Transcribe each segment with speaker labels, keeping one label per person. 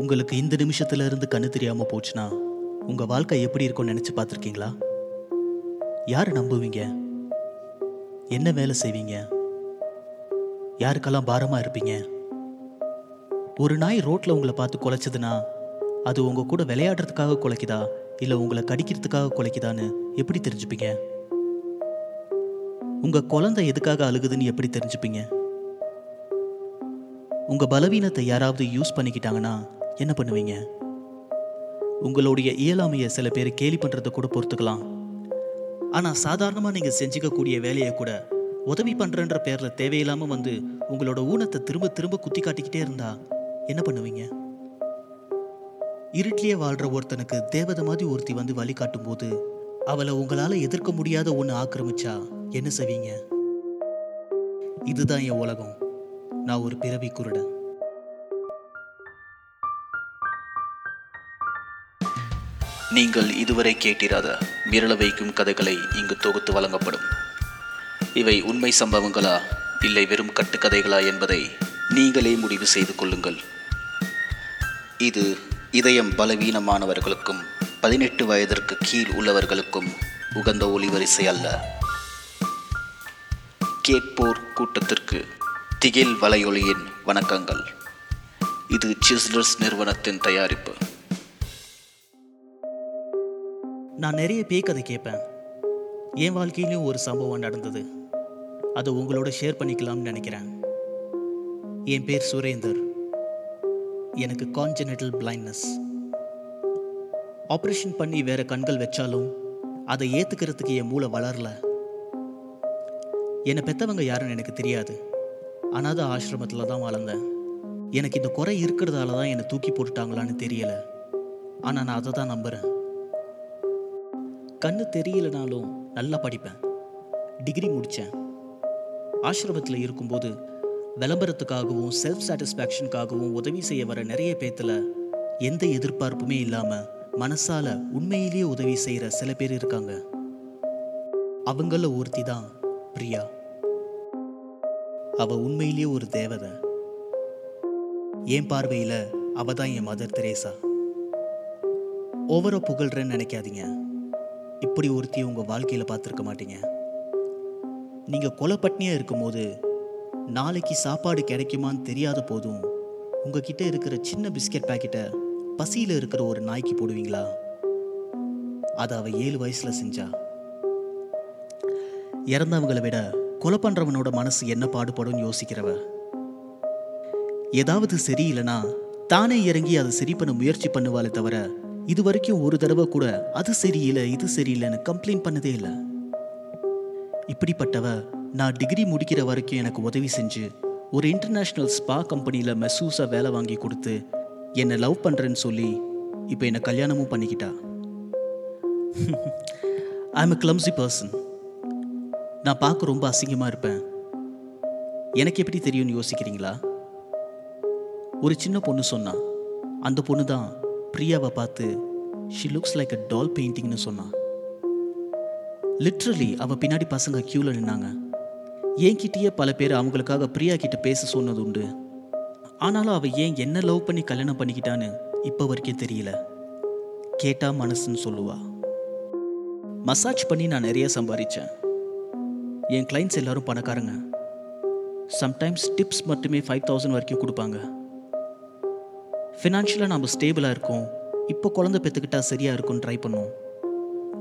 Speaker 1: உங்களுக்கு இந்த நிமிஷத்துல இருந்து கண்ணு தெரியாம போச்சுன்னா உங்க வாழ்க்கை எப்படி இருக்கும்னு நினைச்சு பார்த்துருக்கீங்களா? யாரை நம்புவீங்க? என்ன வேலை செய்வீங்க? யாருக்கெல்லாம் பாரமா இருப்பீங்க? ஒரு நாய் ரோட்ல உங்களை பார்த்து குலைச்சதுன்னா அது உங்க கூட விளையாடுறதுக்காக குலைக்குதா? இல்ல உங்களை கடிக்கிறதுக்காக குலைக்குதான்னு எப்படி தெரிஞ்சுப்பீங்க? உங்க குழந்தை எதுக்காக அழுகுதுன்னு எப்படி தெரிஞ்சுப்பீங்க? உங்க பலவீனத்தை யாராவது யூஸ் பண்ணிக்கிட்டாங்கன்னா என்ன பண்ணுவீங்க? உங்களுடைய இயலாமையை சில பேர் கேலி பண்ணுறதை கூட பொறுத்துக்கலாம். ஆனால் சாதாரணமாக நீங்கள் செஞ்சுக்கக்கூடிய வேலையை கூட உதவி பண்ணுறன்ற பேரில் தேவையில்லாமல் வந்து உங்களோட ஊனத்தை திரும்ப திரும்ப குத்தி காட்டிக்கிட்டே இருந்தா என்ன பண்ணுவீங்க? இருட்டிலே வாழ்கிற ஒருத்தனுக்கு தேவதை மாதிரி ஒருத்தி வந்து வழி காட்டும் போது அவளை உங்களால் எதிர்க்க முடியாத ஒன்று ஆக்கிரமிச்சா என்ன செய்வீங்க? இதுதான் என் உலகம். நான் ஒரு பிறவி குருடன்.
Speaker 2: நீங்கள் இதுவரை கேட்டிராத மிரள வைக்கும் கதைகளை இங்கு தொகுத்து வழங்கப்படும். இவை உண்மை சம்பவங்களா இல்லை வெறும் கட்டுக்கதைகளா என்பதை நீங்களே முடிவு செய்து கொள்ளுங்கள். இது இதயம் பலவீனமானவர்களுக்கும் பதினெட்டு வயதிற்கு கீழ் உள்ளவர்களுக்கும் உகந்த ஒளிவரிசை அல்ல. கேட்போர் கூட்டத்திற்கு திகில் வலையொலியின் வணக்கங்கள். இது சிஸ்லர்ஸ் நிறுவனத்தின் தயாரிப்பு.
Speaker 1: நான் நிறைய பேய் கதை கேட்பேன். என் வாழ்க்கையிலையும் ஒரு சம்பவம் நடந்தது. அதை உங்களோட ஷேர் பண்ணிக்கலாம்னு நினைக்கிறேன். என் பேர் சுரேந்தர். எனக்கு கான்ஜெனட்டல் பிளைண்ட்னஸ் ஆப்ரேஷன் பண்ணி வேற கண்கள் வச்சாலும் அதை ஏற்றுக்கிறதுக்கு என் மூளை வளரல. என்னை பெற்றவங்க யாருன்னு எனக்கு தெரியாது. அனாத ஆசிரமத்தில் தான் வளர்ந்தேன். எனக்கு இந்த குறை இருக்கிறதால தான் என்னை தூக்கி போட்டுட்டாங்களான்னு தெரியலை. ஆனால் நான் அதை தான் நம்புகிறேன் கண்ணு தெரியலனாலும் நல்லா படிப்பேன். டிகிரி முடித்தேன் ஆசிரமத்தில் இருக்கும்போது விளம்பரத்துக்காகவும் செல்ஃப் சாட்டிஸ்ஃபேக்ஷனுக்காகவும் உதவி செய்ய வர நிறைய பேத்துல எந்த எதிர்பார்ப்புமே இல்லாமல் மனசால உண்மையிலேயே உதவி செய்கிற சில பேர் இருக்காங்க. அவங்கள ஒருத்தி தான் பிரியா. அவ உண்மையிலேயே ஒரு தேவதை. என் பார்வையில் அவ தான் என் மதர் தெரேசா ஓவரா புகழ்றேன்னு நினைக்காதீங்க. இப்படி ஒருத்தி உங்கள் வாழ்க்கையில் பார்த்துருக்க மாட்டீங்க? நீங்கள் கொலை பட்னியாக இருக்கும்போது நாளைக்கு சாப்பாடு கிடைக்குமான்னு தெரியாத போதும் உங்ககிட்ட இருக்கிற சின்ன பிஸ்கெட் பாக்கெட்டை பசியில் இருக்கிற ஒரு நாய்க்கு போடுவீங்களா? அதை அவள் ஏழு வயசில் செஞ்சா. இறந்தவங்களை விட கொலை பண்ணுறவனோட மனசு என்ன பாடுபடும்னு யோசிக்கிறவ. ஏதாவது சரியில்லைனா தானே இறங்கி அதை சரி பண்ண முயற்சி பண்ணுவாளே தவிர இது வரைக்கும் ஒரு தடவை கூட அது சரியில்லை இது சரியில்லைன்னு கம்ப்ளைண்ட் பண்ணதே இல்லை. இப்படிப்பட்டவ நான் டிகிரி முடிக்கிற வரைக்கும் எனக்கு உதவி செஞ்சு ஒரு இன்டர்நேஷ்னல் ஸ்பா கம்பெனியில் மெசூஸாக வேலை வாங்கி கொடுத்து என்னை லவ் பண்ணுறேன்னு சொல்லி இப்போ என்னை கல்யாணமும் பண்ணிக்கிட்டா. ஐ எம் எ கிளம்சி பர்சன் நான் பார்க்க ரொம்ப அசிங்கமாக இருப்பேன். எனக்கு எப்படி தெரியும்னு யோசிக்கிறீங்களா? ஒரு சின்ன பொண்ணு சொன்னான் அந்த பொண்ணு தான் பிரியாவை பார்த்து she looks like a doll பெயிண்டிங்னு சொன்னான் லிட்ரலி அவள் பின்னாடி பசங்க க்யூவில் நின்னாங்க. என்கிட்டயே பல பேர் அவங்களுக்காக பிரியா கிட்ட பேச சொன்னது உண்டு. ஆனாலும் அவள் ஏன் என்ன லவ் பண்ணி கல்யாணம் பண்ணிக்கிட்டான்னு இப்போ வரைக்கும் தெரியல. கேட்டா மனசுன்னு சொல்லுவா. மசாஜ் பண்ணி நான் நிறைய சம்பாதிச்சேன் என் கிளைண்ட்ஸ் எல்லாரும் பணக்காரங்க. சம்டைம்ஸ் டிப்ஸ் மட்டுமே ஃபைவ் தௌசண்ட் வரைக்கும் கொடுப்பாங்க. ஃபினான்ஷியலாக நம்ம ஸ்டேபிளாக இருக்கோம். இப்போ குழந்தை பெற்றுக்கிட்டா சரியாக இருக்கும்னு ட்ரை பண்ணோம்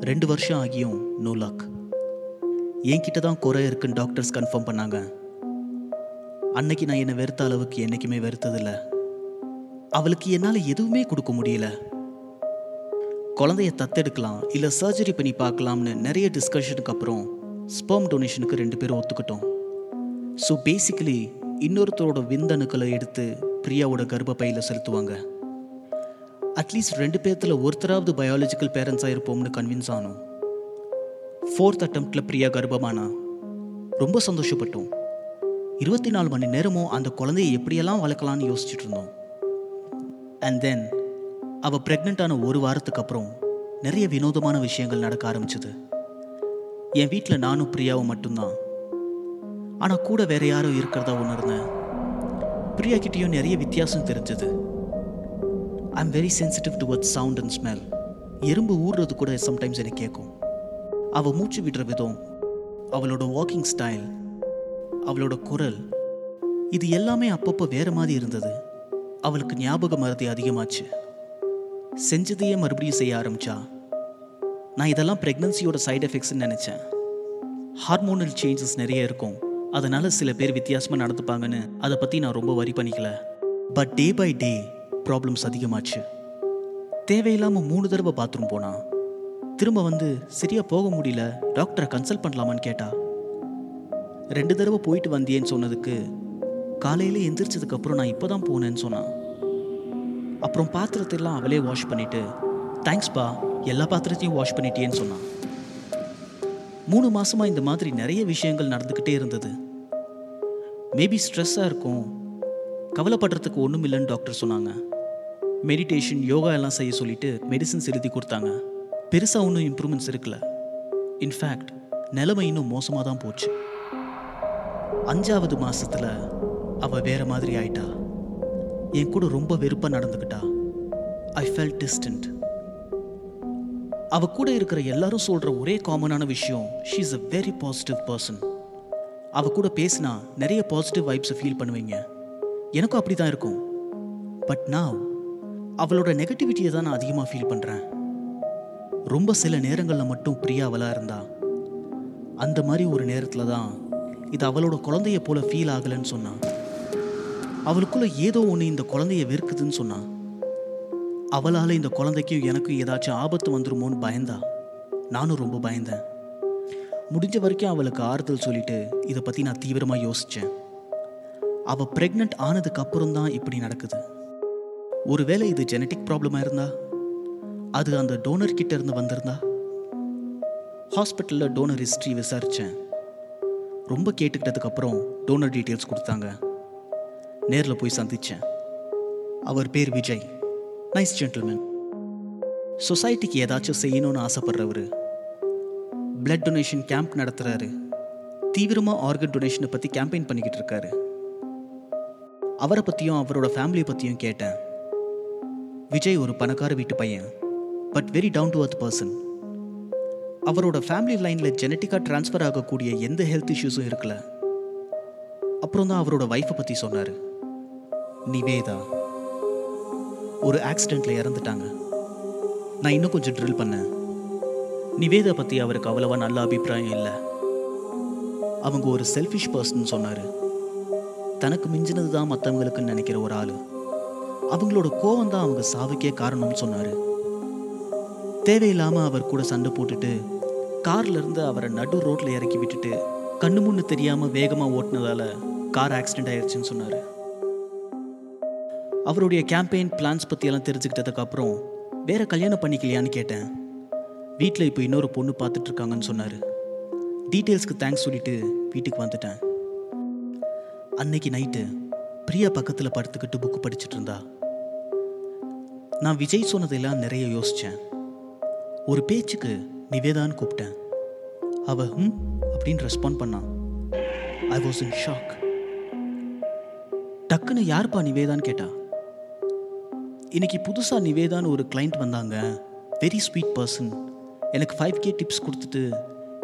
Speaker 1: ரெண்டு வருஷம் ஆகியும் நோ லாக் என்கிட்ட தான் குறை இருக்குன்னு டாக்டர்ஸ் கன்ஃபார்ம் பண்ணாங்க. அன்னைக்கு நான் என்னை வெறுத்த அளவுக்கு என்றைக்குமே வெறுத்ததில்ல. அவளுக்கு என்னால் எதுவுமே கொடுக்க முடியல. குழந்தைய தத்தெடுக்கலாம் இல்லை சர்ஜரி பண்ணி பார்க்கலாம்னு நிறைய டிஸ்கஷனுக்கு அப்புறம் ஸ்பெர்ம் டொனேஷனுக்கு ரெண்டு பேரும் ஒத்துக்கிட்டோம். ஸோ பேசிக்கலி இன்னொருத்தரோட விந்தணுக்களை எடுத்து பிரியாவோட கர்ப்பப்பையில் செலுத்துவாங்க. அட்லீஸ்ட் ரெண்டு பேர்த்தில் ஒருத்தராவது பயாலஜிக்கல் பேரண்ட்ஸாக இருப்போம்னு கன்வின்ஸ் ஆனோம். ஃபோர்த் அட்டம்ப்டில் பிரியா கர்ப்பமானா. ரொம்ப சந்தோஷப்பட்டோம். இருபத்தி நாலு மணி நேரமும் அந்த குழந்தையை எப்படியெல்லாம் வளர்க்கலாம்னு யோசிச்சுட்டு இருந்தோம். அண்ட் தென் அவள் ப்ரெக்னெண்ட்டான ஒரு வாரத்துக்கு அப்புறம் நிறைய வினோதமான விஷயங்கள் நடக்க ஆரம்பிச்சது. என் வீட்டில் நானும் பிரியாவும் மட்டும்தான். ஆனால் கூட வேற யாரும் இருக்கிறதா உணர்ந்தேன். பிரியா கிட்டேயும் நிறைய வித்தியாசம் தெரிஞ்சது. I am very sensitive towards sound and smell எறும்பு ஊடுறது கூட சம்டைம்ஸ் எனக்கு கேட்கும் அவள் மூச்சு விடுற விதம் அவளோட வாக்கிங் ஸ்டைல் அவளோட குரல் இது எல்லாமே அப்பப்போ வேற மாதிரி இருந்தது. அவளுக்கு ஞாபக மறதி அதிகமாச்சு. செஞ்சதையே மறுபடியும் செய்ய ஆரம்பிச்சா? நான் இதெல்லாம் ப்ரெக்னன்சியோட சைடு எஃபெக்ட்ஸ்ன்னு நினச்சேன். ஹார்மோனல் சேஞ்சஸ் நிறைய இருக்கும். அதனால சில பேர் வித்தியாசமாக நடந்துப்பாங்கன்னு அதை பற்றி நான் ரொம்ப வரி பண்ணிக்கல. But day by day problems அதிகமாச்சு. தேவையில்லாமல் மூணு தடவை பாத்ரூம் போனான் திரும்ப வந்து சரியாக போக முடியல டாக்டரை கன்சல்ட் பண்ணலாமான்னு கேட்டா. ரெண்டு தடவை போயிட்டு வந்தியேன்னு சொன்னதுக்கு காலையில் எந்திரிச்சதுக்கப்புறம் நான் இப்போ தான் போனேன்னு சொன்னான் அப்புறம் பாத்திரத்தெல்லாம் அவளே வாஷ் பண்ணிவிட்டு தேங்க்ஸ்பா எல்லா பாத்திரத்தையும் வாஷ் பண்ணிட்டேன்னு சொன்னான் மூணு மாதமாக இந்த மாதிரி நிறைய விஷயங்கள் நடந்துக்கிட்டே இருந்தது. மேபி ஸ்ட்ரெஸ்ஸாக இருக்கும். கவலைப்படுறதுக்கு ஒன்றும் இல்லைன்னு டாக்டர் சொன்னாங்க. மெடிடேஷன் யோகா எல்லாம் செய்ய சொல்லிட்டு மெடிசின்ஸ் எழுதி கொடுத்தாங்க. பெருசாக ஒன்றும் இம்ப்ரூவ்மெண்ட்ஸ் இருக்கல இன்ஃபேக்ட் நிலைமை இன்னும் மோசமாக தான் போச்சு. அஞ்சாவது மாதத்தில் அவள் வேற மாதிரி ஆயிட்டா. என் கூட ரொம்ப வெறுப்பாக நடந்துக்கிட்டா ஐ ஃபெல் டிஸ்டன்ட் அவ கூட இருக்கிற எல்லாரும் சொல்ற ஒரே காமனான விஷயம் she is a very positive person அவ கூட பேசினா நிறைய பாசிட்டிவ் வைப்ஸை ஃபீல் பண்ணுவீங்க. எனக்கும் அப்படி தான் இருக்கும். பட் நான் அவளோட நெகட்டிவிட்டியை தான் நான் அதிகமாக ஃபீல் பண்ணுறேன் ரொம்ப சில நேரங்களில் மட்டும் பிரியா அவளாக இருந்தா அந்த மாதிரி ஒரு நேரத்தில் தான் இது அவளோட குழந்தைய போல ஃபீல் ஆகலைன்னு சொன்னான் அவளுக்குள்ள ஏதோ ஒன்று இந்த குழந்தைய வெறுக்குதுன்னு சொன்னான் அவளால் இந்த குழந்தைக்கும் எனக்கும் ஏதாச்சும் ஆபத்து வந்துருமோன்னு பயந்தா? நானும் ரொம்ப பயந்தேன். முடிஞ்ச வரைக்கும் அவளுக்கு ஆறுதல் சொல்லிட்டு இதை பற்றி நான் தீவிரமாக யோசித்தேன் அவள் ப்ரெக்னென்ட் ஆனதுக்கு அப்புறம் தான் இப்படி நடக்குது. ஒருவேளை இது ஜெனட்டிக் ப்ராப்ளமாக இருந்தா? அது அந்த டோனர் கிட்ட இருந்து வந்திருந்தா? ஹாஸ்பிட்டலில் டோனர் ஹிஸ்ட்ரி விசாரித்தேன் ரொம்ப கேட்டுக்கிட்டதுக்கப்புறம் டோனர் டீட்டெயில்ஸ் கொடுத்தாங்க. நேரில் போய் சந்தித்தேன் அவர் பேர் விஜய். நைஸ் ஜென்டில்மேன் சொசைட்டிக்கு ஏதாச்சும் செய்யணும்னு ஆசைப்படுறவர் பிளட் டொனேஷன் கேம்ப் நடத்துகிறாரு தீவிரமாக ஆர்கன் டொனேஷனை பற்றி கேம்பெயின் பண்ணிக்கிட்டு இருக்காரு. அவரை பற்றியும் அவரோட ஃபேமிலியை பற்றியும் கேட்டேன். விஜய் ஒரு பணக்கார வீட்டு பையன் but very down to earth person அவரோட ஃபேமிலி லைனில் ஜெனட்டிக்காக ட்ரான்ஸ்ஃபர் ஆகக்கூடிய எந்த ஹெல்த் இஷ்யூஸும் இருக்கல. அப்புறம் தான் அவரோட ஒய்ஃபை பற்றி சொன்னார். நிவேதா. ஒரு ஆக்சிடெண்ட்டில் இறந்துட்டாங்க. நான் இன்னும் கொஞ்சம் ட்ரில் பண்ணேன். நிவேதா பற்றி அவருக்கு அவ்வளவா நல்ல அபிப்பிராயம் இல்லை. அவங்க ஒரு செல்ஃபிஷ் பர்சன் சொன்னார். தனக்கு மிஞ்சினது தான் மற்றவங்களுக்குன்னு நினைக்கிற ஒரு ஆள். அவங்களோட கோவம் தான் அவங்க சாவுக்கே காரணம்னு சொன்னார். தேவையில்லாமல் அவர் கூட சண்டை போட்டுட்டு கார்லேருந்து அவரை நடு ரோட்டில் இறக்கி விட்டுட்டு கண்ணு முன்னு தெரியாமல் வேகமாக ஓட்டினதால கார் ஆக்சிடென்ட் ஆயிடுச்சுன்னு சொன்னார். அவருடைய கேம்பெயின் பிளான்ஸ் பற்றியெல்லாம் தெரிஞ்சுக்கிட்டதுக்கப்புறம் வேற கல்யாணம் பண்ணிக்கலையான்னு கேட்டேன். வீட்டில் இப்போ இன்னொரு பொண்ணு பார்த்துட்டு இருக்காங்கன்னு சொன்னார். டீட்டெயில்ஸ்க்கு தேங்க்ஸ் சொல்லிட்டு வீட்டுக்கு வந்துட்டேன். அன்னைக்கு நைட்டு பிரியா பக்கத்தில் படுத்துக்கிட்டு புக்கு படிச்சுட்டு இருந்தா நான் விஜய் சொன்னதெல்லாம் நிறைய யோசித்தேன் ஒரு பேச்சுக்கு நிவேதான்னு கூப்பிட்டேன். அவ ஹம் அப்படின்னு ரெஸ்பாண்ட் பண்ணான் ஐ வாஸ் இன் ஷாக் டக்குன்னு யார்ப்பா நிவேதான்னு கேட்டா. இன்னைக்கு புதுசாக நிவேதான்னு ஒரு கிளைண்ட் வந்தாங்க. வெரி ஸ்வீட் பர்சன் எனக்கு ஃபைவ் கே டிப்ஸ் கொடுத்துட்டு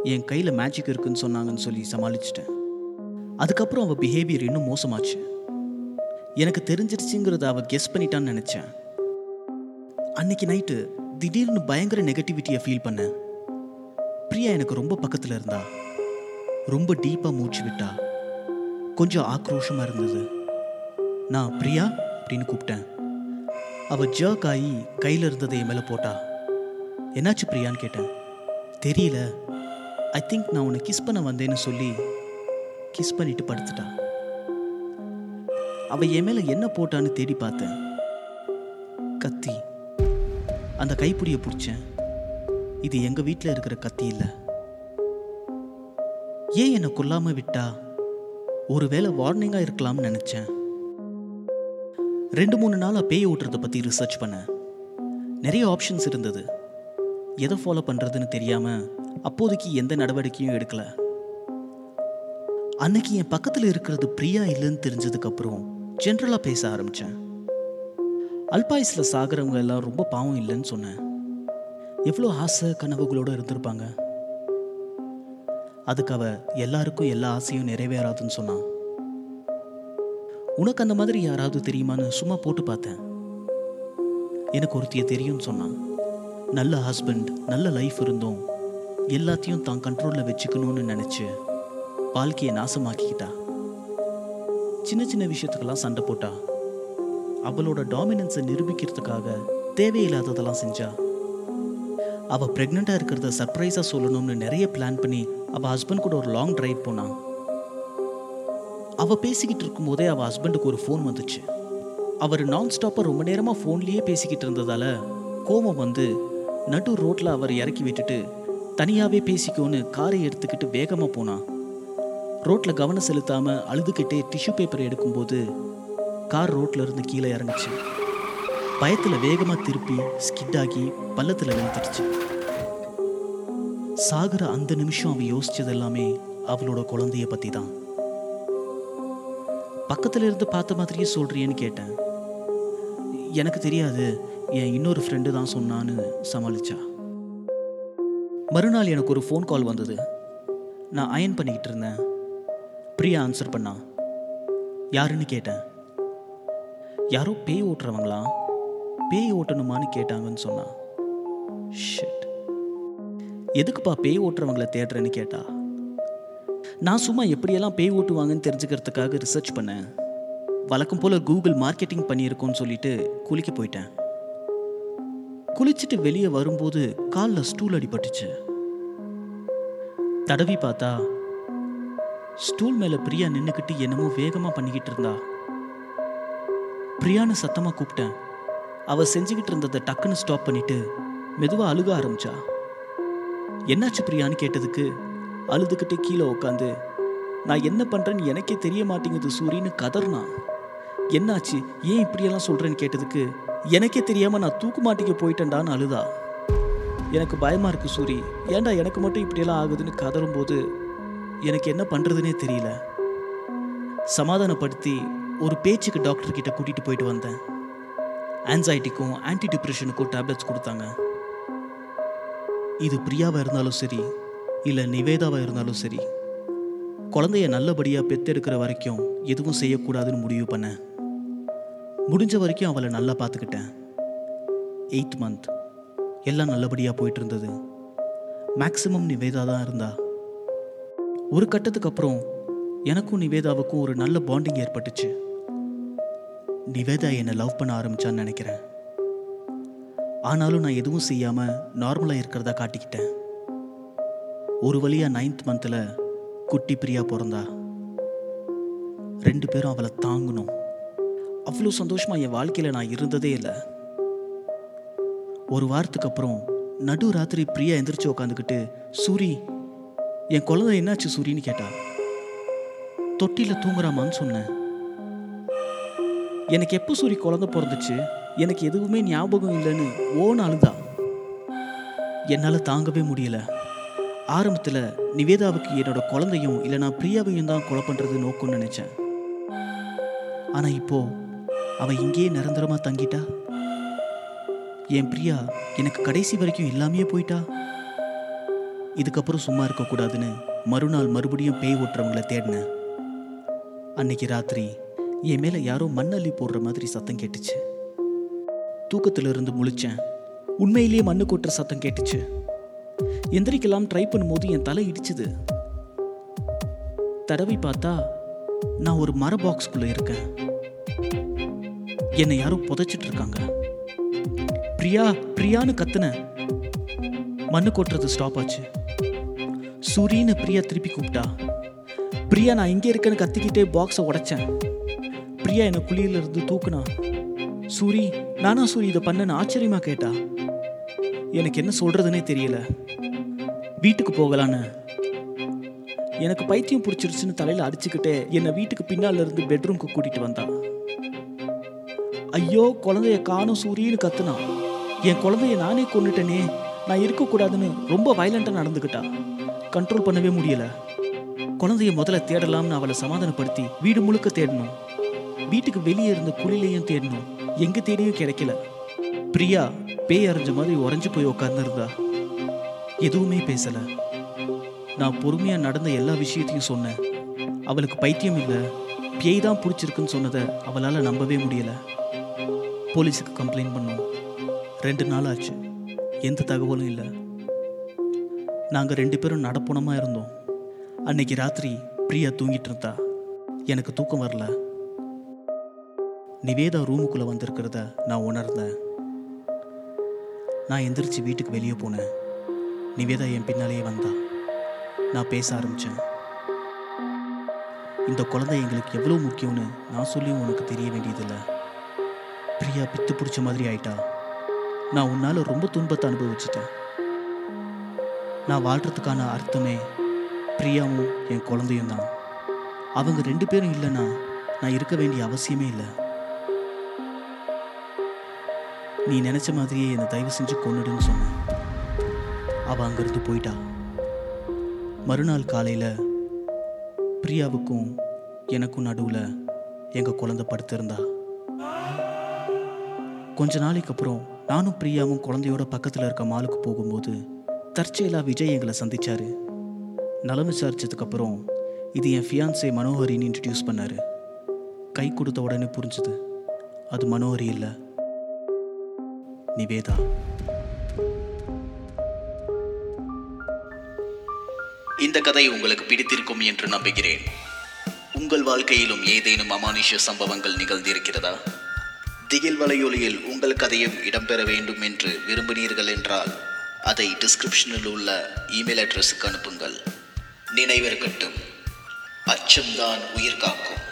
Speaker 1: என் கையில் மேஜிக் இருக்குன்னு சொன்னாங்கன்னு சொல்லி சமாளிச்சிட்டேன். அதுக்கப்புறம் அவள் பிஹேவியர் இன்னும் மோசமாச்சு. எனக்கு தெரிஞ்சிருச்சுங்கிறத அவள் கெஸ் பண்ணிட்டான்னு நினச்சேன். அன்னைக்கு நைட்டு திடீர்னு பயங்கர நெகட்டிவிட்டியை ஃபீல் பண்ணேன். பிரியா எனக்கு ரொம்ப பக்கத்தில் இருந்தா. ரொம்ப டீப்பாக மூச்சு விட்டா. கொஞ்சம் ஆக்ரோஷமாக இருந்தது. நான் பிரியா? அப்படின்னு கூப்பிட்டேன். அவள் ஜர்க் ஆகி கையில் இருந்ததை என் மேலே போட்டா. என்னாச்சு பிரியான்னு கேட்டேன். தெரியல. ஐ திங்க் நான் உன்னை கிஸ் பண்ண வந்தேன்னு சொல்லி கிஸ் பண்ணிட்டு படுத்துட்டா. அவள் என் மேலே என்ன போட்டான்னு தேடி பார்த்தேன். கத்தி. அந்த கைப்பிடியை பிடிச்சேன். இது எங்கள் வீட்டில் இருக்கிற கத்தி இல்லை. ஏன் என்னை கொல்லாமல் விட்டா? ஒருவேளை வார்னிங்காக இருக்கலாம்னு நினச்சேன். ரெண்டு மூணு நாளாக பேய் ஓட்டுறதை பற்றி ரிசர்ச் பண்ணேன் நிறைய ஆப்ஷன்ஸ் இருந்தது. எதை ஃபாலோ பண்ணுறதுன்னு தெரியாமல் அப்போதைக்கு எந்த நடவடிக்கையும் எடுக்கல. அன்னைக்கு என் பக்கத்தில் இருக்கிறது பிரியா இல்லைன்னு தெரிஞ்சதுக்கப்புறம் ஜென்ரலாக பேச ஆரம்பித்தேன் அல்பாயுஸில் சாகிறவங்க எல்லாம் ரொம்ப பாவம் இல்லைன்னு சொன்னேன். எவ்வளோ ஆசை கனவுகளோடு இருந்திருப்பாங்க. அதுக்கு அவ எல்லாருக்கும் எல்லா ஆசையும் நிறைவேறாதுன்னு சொன்னான். உனக்கு அந்த மாதிரி யாராவது தெரியுமான்னு சும்மா போட்டு பார்த்தேன். எனக்கு ஒருத்திய தெரியும்னு சொன்னான். நல்ல ஹஸ்பண்ட் நல்ல லைஃப் இருந்தோம். எல்லாத்தையும் தான் கண்ட்ரோலில் வச்சுக்கணும்னு நினச்சி வாழ்க்கையை நாசமாக்கிக்கிட்டா. சின்ன சின்ன விஷயத்துக்கெல்லாம் சண்டை போட்டா. அவளோட டாமினன்ஸை நிரூபிக்கிறதுக்காக தேவையில்லாததெல்லாம் செஞ்சா. அவள் ப்ரெக்னெண்ட்டாக இருக்கிறத சர்ப்ரைஸாக சொல்லணும்னு நிறைய பிளான் பண்ணி அவள் ஹஸ்பண்ட் கூட ஒரு லாங் ட்ரைவ் போனான் அவள் பேசிக்கிட்டு இருக்கும்போதே அவள் ஹஸ்பண்டுக்கு ஒரு ஃபோன் வந்துச்சு. அவர் நான் ஸ்டாப்பாக ரொம்ப நேரமாக ஃபோன்லேயே பேசிக்கிட்டு இருந்ததால கோபம் வந்து நடு ரோட்டில் அவர் இறக்கி விட்டுட்டு தனியாகவே பேசிக்கோன்னு காரை எடுத்துக்கிட்டு வேகமாக போனான் ரோட்டில் கவனம் செலுத்தாமல் அழுதுகிட்டே டிஷ்யூ பேப்பர் எடுக்கும்போது கார் ரோட்ல இருந்து கீழே இறங்குச்சு. பயத்தில் வேகமாக திருப்பி ஸ்கிட் ஆகி பள்ளத்தில் விழுந்துருச்சு சாகுற அந்த நிமிஷம் அவன் யோசிச்சது எல்லாமே அவளோட குழந்தைய பற்றி தான் பக்கத்தில் இருந்து பார்த்த மாதிரியே சொல்கிறியேன்னு கேட்டேன். எனக்கு தெரியாது என் இன்னொரு ஃப்ரெண்டு தான் சொன்னான்னு சமாளிச்சா. மறுநாள் எனக்கு ஒரு ஃபோன் கால் வந்தது. நான் அயன் பண்ணிக்கிட்டு இருந்தேன். பிரியா ஆன்சர் பண்ணா. யாருன்னு கேட்டேன். யாரோ பேய் ஓட்டுறவங்களா? பேய் ஓட்டணுமான்னு கேட்டாங்கன்னு சொன்னான் ஷிட் எதுக்குப்பா பேய் ஓட்டுறவங்கள தேடுறேன்னு கேட்டா? நான் சும்மா எப்படியெல்லாம் பேய் ஓட்டுவாங்கன்னு தெரிஞ்சுக்கிறதுக்காக ரிசர்ச் பண்ணேன். வழக்கம் போல் கூகுள் மார்க்கெட்டிங் பண்ணியிருக்கோன்னு சொல்லிட்டு குளிக்க போயிட்டேன். குளிச்சுட்டு வெளியே வரும்போது காலில் ஸ்டூல் அடிபட்டுச்சு. தடவி பார்த்தா ஸ்டூல் மேலே பிரியா நின்றுக்கிட்டு என்னமோ வேகமாக பண்ணிக்கிட்டு இருந்தா. பிரியான்னு சத்தமாக கூப்பிட்டேன். அவள் செஞ்சுக்கிட்டு இருந்ததை டக்குன்னு ஸ்டாப் பண்ணிட்டு மெதுவாக அழுக ஆரம்பிச்சா. என்னாச்சு பிரியான்னு கேட்டதுக்கு அழுதுகிட்டு கீழே உட்காந்து நான் என்ன பண்ணுறேன்னு எனக்கே தெரிய மாட்டேங்குது சூரின்னு கதறினா. என்னாச்சு? ஏன் இப்படியெல்லாம் சொல்கிறேன்னு கேட்டதுக்கு எனக்கே தெரியாமல் நான் தூக்கு மாட்டிக்க போயிட்டேன்டான்னு அழுதா. எனக்கு பயமாக இருக்குது சூரி. ஏன்டா எனக்கு மட்டும் இப்படியெல்லாம் ஆகுதுன்னு கதறும்போது எனக்கு என்ன பண்ணுறதுனே தெரியல. சமாதானப்படுத்தி ஒரு பேச்சுக்கு டாக்டர் கிட்ட கூட்டிகிட்டு போயிட்டு வந்தேன். ஆன்சைட்டிக்கும் ஆன்டி டிப்ரெஷனுக்கும் டேப்லெட்ஸ் கொடுத்தாங்க. இது பிரியாவாக இருந்தாலும் சரி இல்லை நிவேதாவாக இருந்தாலும் சரி. குழந்தைய நல்லபடியாக பெத்தெடுக்கிற வரைக்கும் எதுவும் செய்யக்கூடாதுன்னு முடிவு பண்ணேன் முடிஞ்ச வரைக்கும் அவளை நல்லா பார்த்துக்கிட்டேன். எயித் மந்த் எல்லாம் நல்லபடியாக போயிட்டு இருந்தது மேக்ஸிமம் நிவேதா தான் இருந்தா. ஒரு கட்டத்துக்கு அப்புறம் எனக்கும் நிவேதாவுக்கும் ஒரு நல்ல பாண்டிங் ஏற்பட்டுச்சு. நிவேதா என்னை லவ் பண்ண ஆரம்பிச்சான்னு நினைக்கிறேன். ஆனாலும் நான் எதுவும் செய்யாமல் நார்மலாக இருக்கிறதா காட்டிக்கிட்டேன். ஒரு வழியாக நைன்த் மந்தில் குட்டி பிரியா பிறந்தா. ரெண்டு பேரும் அவளை தாங்கணும். அவ்வளோ சந்தோஷமாக என் வாழ்க்கையில் நான் இருந்ததே இல்லை. ஒரு வாரத்துக்கு அப்புறம் நடு ராத்திரி பிரியா எந்திரிச்சு உட்காந்துக்கிட்டு சூரி என் குழந்தை என்னாச்சு சூரின்னு கேட்டா. தொட்டியில் தூங்குறாமான்னு சொன்னேன் எனக்கு எப்போ சூரி குழந்தை பிறந்துச்சு? எனக்கு எதுவுமே ஞாபகம் இல்லைன்னு ஓன் அழுதா. என்னால் தாங்கவே முடியலை. ஆரம்பத்தில் நிவேதாவுக்கு என்னோட குழந்தையும் இல்லை நான் பிரியாவையும் தான் கொலை பண்ணுறது நோக்கம்னு நினச்சேன். ஆனால் இப்போது அவள் இங்கேயே நிரந்தரமாக தங்கிட்டா? என் பிரியா எனக்கு கடைசி வரைக்கும் இல்லாமையே போயிட்டா? இதுக்கப்புறம் சும்மா இருக்கக்கூடாதுன்னு மறுநாள் மறுபடியும் பேய் ஓட்டுறவங்கள தேடினேன். அன்னைக்கு ராத்திரி என் மேலே யாரோ மண்ணள்ளி போடுற மாதிரி சத்தம் கேட்டுச்சு. தூக்கத்திலிருந்து முழிச்சேன். உண்மையிலேயே மண்ணு கொட்டுற சத்தம் கேட்டுச்சு. எந்திரிக்கலாம் ட்ரை பண்ணும்போது என் தலை இடிச்சுது. தடவி பார்த்தா நான் ஒரு மர பாக்ஸ்குள்ளே இருக்கேன். என்னை யாரும் புதைச்சிட்டு இருக்காங்க. பிரியா பிரியான்னு கத்துனேன் மண்ணு கொட்டுறது ஸ்டாப் ஆச்சு. சூரின்னு பிரியா திருப்பி கூப்பிட்டா. பிரியா நான் இங்கே இருக்கேன்னு கத்திக்கிட்டே பாக்ஸை உடைச்சேன். பிரியா என்னை குழியிலிருந்து தூக்குனா. சூரி நானா சூரி இதை பண்ணன்னு ஆச்சரியமா கேட்டா. எனக்கு என்ன சொல்றதுனே தெரியல. வீட்டுக்கு போகலான்னு. எனக்கு பைத்தியம் பிடிச்சிருச்சுன்னு தலையில் அடிச்சுக்கிட்டே என்னை வீட்டுக்கு பின்னால் இருந்து பெட்ரூம்க்கு கூட்டிட்டு வந்தான் ஐயோ குழந்தைய காணும் சூரியன்னு கத்துனான் என் குழந்தைய நானே கொண்டுட்டேனே நான் இருக்கக்கூடாதுன்னு ரொம்ப வயலண்ட்டாக நடந்துக்கிட்டா. கண்ட்ரோல் பண்ணவே முடியல. குழந்தைய முதல்ல தேடலாம்னு அவளை சமாதானப்படுத்தி வீடு முழுக்க தேடணும். வீட்டுக்கு வெளியே இருந்த குழிலையும் தேடணும். எங்கே தேடியும் கிடைக்கல. பிரியா பேய் அரைஞ்ச மாதிரி உறைஞ்சு போய் உட்காந்துருந்தா எதுவுமே பேசலை. நான் பொறுமையாக நடந்த எல்லா விஷயத்தையும் சொன்னேன். அவளுக்கு பைத்தியம் இல்லை. பேய் தான் பிடிச்சிருக்குன்னு சொன்னதை அவளால் நம்பவே முடியலை. போலீஸுக்கு கம்ப்ளைண்ட் பண்ணோம். ரெண்டு நாள் ஆச்சு. எந்த தகவலும் இல்லை. நாங்கள் ரெண்டு பேரும் நடப்பணமாக இருந்தோம். அன்னைக்கு ராத்திரி பிரியா தூங்கிட்டு இருந்தா. எனக்கு தூக்கம் வரல. நிவேதா ரூமுக்குள்ளே வந்திருக்கிறத நான் உணர்ந்தேன். நான் எந்திரிச்சு வீட்டுக்கு வெளியே போனேன். நிவேதா என் பின்னாலேயே வந்தா. நான் பேச ஆரம்பித்தேன் இந்த குழந்தை எங்களுக்கு எவ்வளோ முக்கியம்னு நான் சொல்லியும் உனக்கு தெரிய வேண்டியதில்லை. பிரியா பித்து பிடிச்ச மாதிரி ஆயிட்டா. நான் உன்னால் ரொம்ப துன்பத்தை அனுபவிச்சிட்டேன். நான் வாழ்கிறதுக்கான அர்த்தமே பிரியாவும் என் குழந்தையும் தான். அவங்க ரெண்டு பேரும் இல்லைன்னா நான் இருக்க வேண்டிய அவசியமே இல்லை. நீ நினச்ச மாதிரியே என்னை தயவு செஞ்சு கொண்டுடுன்னு சொன்னேன். அவள் அங்கேருந்து போயிட்டா. மறுநாள் காலையில் பிரியாவுக்கும் எனக்கும் நடுவில் எங்கள் குழந்தை படுத்திருந்தா. கொஞ்ச நாளைக்கு அப்புறம் நானும் பிரியாவும் குழந்தையோட பக்கத்தில் இருக்க மாலுக்கு போகும்போது தற்செயலா விஜய் எங்களை சந்தித்தார் நலம் விசாரித்ததுக்கப்புறம் இது என் ஃபியான்சே மனோஹரின்னு இன்ட்ரடியூஸ் பண்ணார். கை கொடுத்த உடனே புரிஞ்சுது அது மனோஹரி இல்லை. நிவேதா.
Speaker 2: இந்த கதை உங்களுக்கு பிடித்திருக்கும் என்று நம்புகிறேன். உங்கள் வாழ்க்கையிலும் ஏதேனும் அமானுஷ சம்பவங்கள் நிகழ்ந்திருக்கிறதா? திகில் வலையொலியில் உங்கள் கதையும் இடம்பெற வேண்டும் என்று விரும்பினீர்கள் என்றால் அதை டிஸ்கிரிப்ஷனில் உள்ள இமெயில் அட்ரஸுக்கு அனுப்புங்கள். நினைவிருக்கட்டும். அச்சம்தான் உயிர் காக்கும்.